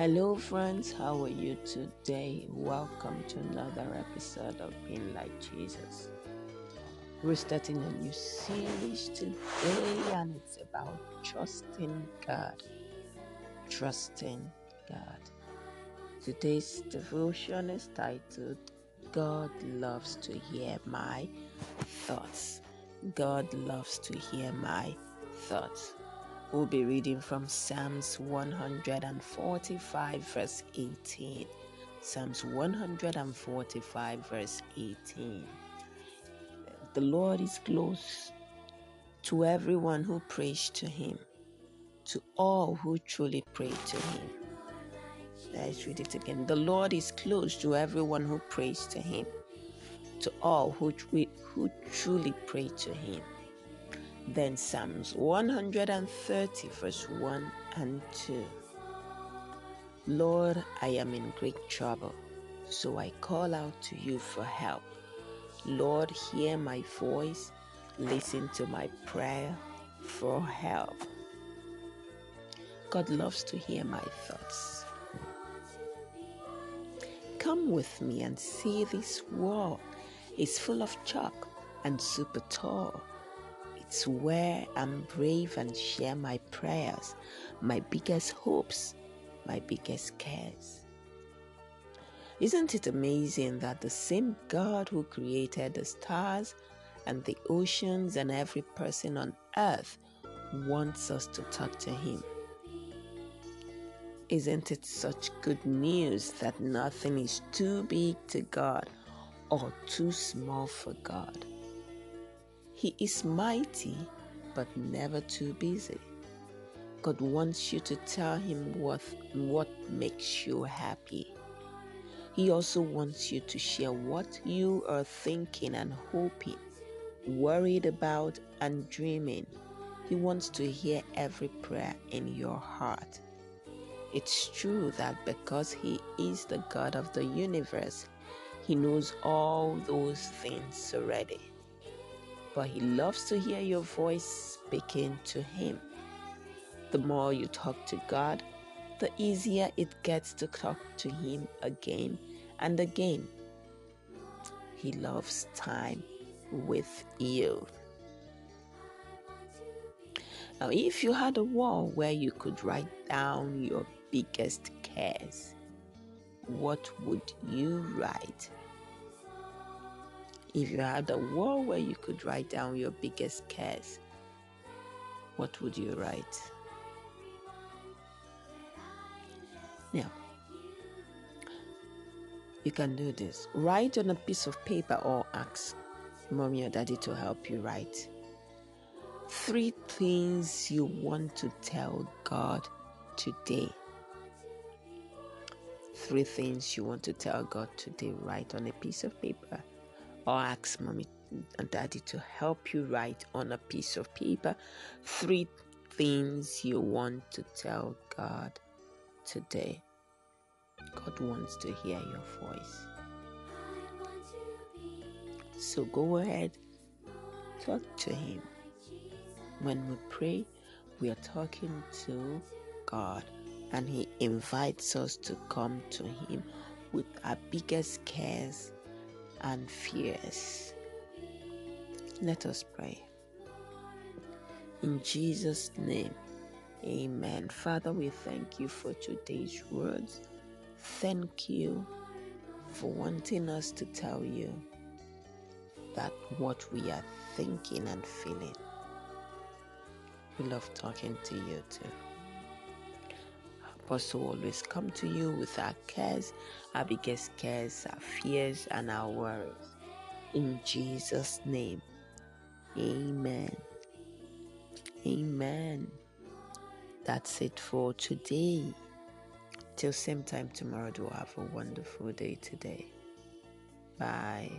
Hello, friends. How are you today? Welcome to another episode of Being Like Jesus. We're starting a new series today, and it's about trusting God. Trusting God. Today's devotion is titled God Loves to Hear My Thoughts. God loves to hear my thoughts. We'll be reading from Psalms 145, verse 18. Psalms 145, verse 18. The Lord is close to everyone who prays to Him, to all who truly pray to Him. Let's read it again. The Lord is close to everyone who prays to Him, to all who, who truly pray to Him. Then Psalms 130, verse 1 and 2. Lord, I am in great trouble, so I call out to you for help. Lord, hear my voice, listen to my prayer for help. God loves to hear my thoughts. Come with me and see this wall. It's full of chalk and super tall. It's where I'm brave and share my prayers, my biggest hopes, my biggest cares. Isn't it amazing that the same God who created the stars and the oceans and every person on earth wants us to talk to Him? Isn't it such good news that nothing is too big to God or too small for God? He is mighty, but never too busy. God wants you to tell Him what, what makes you happy. He also wants you to share what you are thinking and hoping, worried about, and dreaming. He wants to hear every prayer in your heart. It's true that because He is the God of the universe, He knows all those things already He loves to hear your voice speaking to Him. The more you talk to God, the easier it gets to talk to Him again and again. He loves time with you. Now, if you had a wall where you could write down your biggest cares, what would you write? If you had a wall where you could write down your biggest cares, what would you write? Now, you can do this. Write on a piece of paper or ask mommy or daddy to help you write. Three things you want to tell God today. Three things you want to tell God today. Write on a piece of paper or ask mommy and daddy to help you write on a piece of paper three things you want to tell God today. God wants to hear your voice. So go ahead, talk to Him. When we pray, we are talking to God, and He invites us to come to Him with our biggest cares and fears. Let us pray. In Jesus' name, amen. Father, we thank you for today's words. Thank you for wanting us to tell you that what we are thinking and feeling. We love talking to you too to always come to you with our cares, our biggest cares, our fears, and our worries. In Jesus' name, amen. Amen. That's it for today. Till same time tomorrow, do have a wonderful day today. Bye.